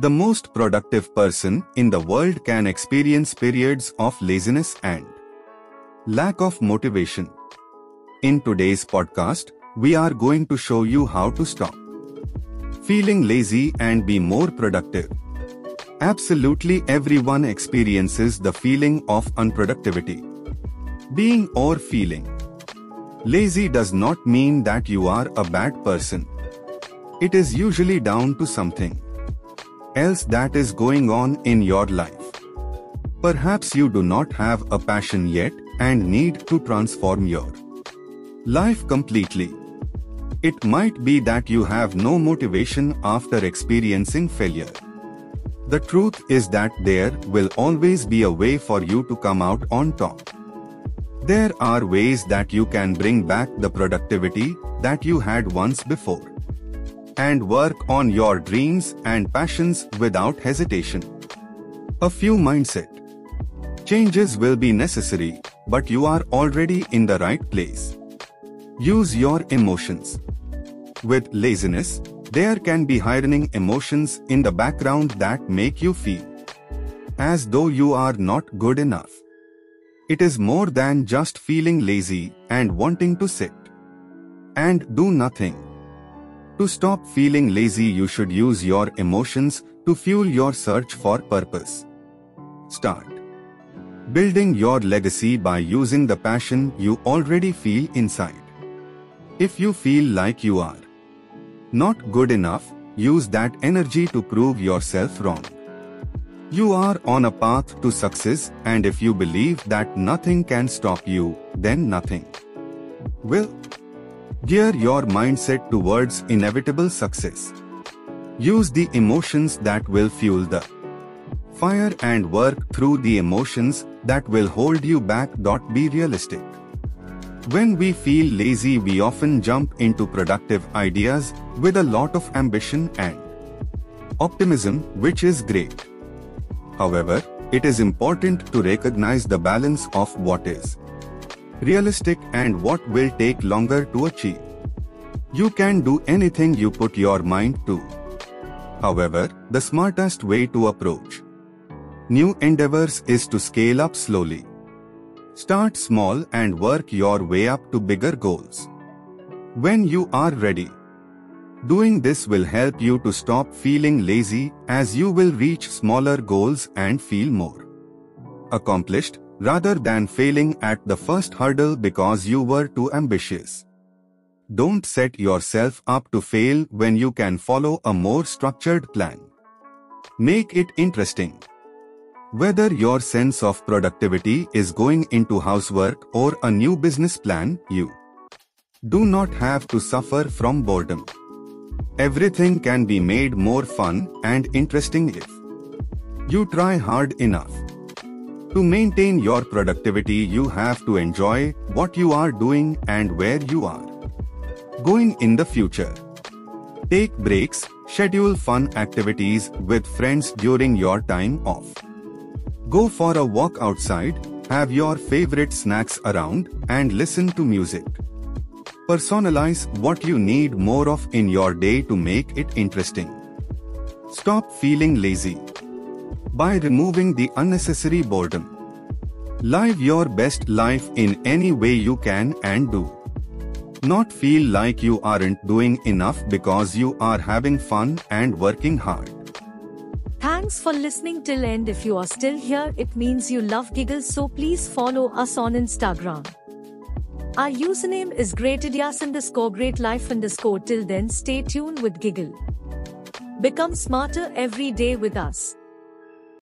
The most productive person in the world can experience periods of laziness and lack of motivation. In today's podcast, we are going to show you how to stop feeling lazy and be more productive. Absolutely everyone experiences the feeling of unproductivity. Being or feeling lazy does not mean that you are a bad person. It is usually down to something else that is going on in your life. Perhaps you do not have a passion yet and need to transform your life completely. It might be that you have no motivation after experiencing failure. The truth is that there will always be a way for you to come out on top. There are ways that you can bring back the productivity that you had once before and work on your dreams and passions without hesitation. A few mindset changes will be necessary, but you are already in the right place. Use your emotions. With laziness, there can be hiding emotions in the background that make you feel as though you are not good enough. It is more than just feeling lazy and wanting to sit and do nothing. To stop feeling lazy, you should use your emotions to fuel your search for purpose. Start building your legacy by using the passion you already feel inside. If you feel like you are not good enough, use that energy to prove yourself wrong. You are on a path to success, and if you believe that nothing can stop you, then nothing will. Gear your mindset towards inevitable success. Use the emotions that will fuel the fire and work through the emotions that will hold you back. Be realistic. When we feel lazy, we often jump into productive ideas with a lot of ambition and optimism, which is great. However, it is important to recognize the balance of what is realistic and what will take longer to achieve. You can do anything you put your mind to. However, the smartest way to approach new endeavors is to scale up slowly. Start small and work your way up to bigger goals. When you are ready, doing this will help you to stop feeling lazy as you will reach smaller goals and feel more accomplished rather than failing at the first hurdle because you were too ambitious. Don't set yourself up to fail when you can follow a more structured plan. Make it interesting. Whether your sense of productivity is going into housework or a new business plan, you do not have to suffer from boredom. Everything can be made more fun and interesting if you try hard enough. To maintain your productivity, you have to enjoy what you are doing and where you are going in the future. Take breaks, schedule fun activities with friends during your time off. Go for a walk outside, have your favorite snacks around, and listen to music. Personalize what you need more of in your day to make it interesting. Stop feeling lazy by removing the unnecessary boredom. Live your best life in any way you can and do. Not feel like you aren't doing enough because you are having fun and working hard. Thanks for listening till end. If you are still here, it means you love giggles, so please follow us on Instagram. Our username is greatidias underscore great life underscore till then stay tuned with Giggle. Become smarter every day with us.